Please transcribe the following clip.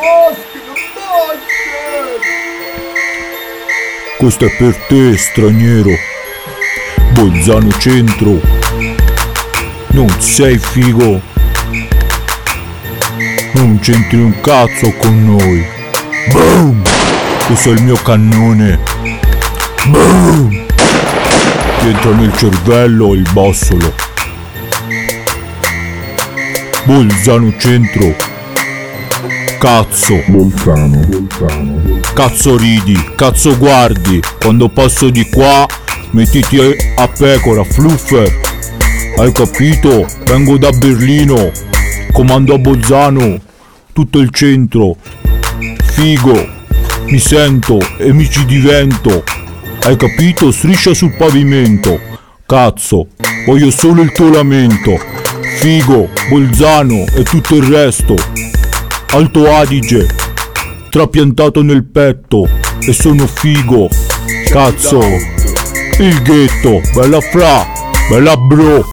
mosche! Questo è per te, straniero. Bolzano Centro. Non sei figo. Non c'entri un cazzo con noi. Boom! Questo è il mio cannone. Boom! Ti entra nel cervello il bossolo. Bolzano Centro. Cazzo. Bolzano, Cazzo ridi, cazzo guardi, quando passo di qua mettiti a pecora, fluffer. Hai capito? Vengo da Berlino, comando a Bolzano, tutto il centro. Figo, mi sento e mi ci divento. Hai capito? Striscia sul pavimento. Cazzo, voglio solo il tuo lamento. Figo, Bolzano e tutto il resto. Alto Adige, trapiantato nel petto e sono figo. Cazzo, il ghetto, bella fra, bella bro.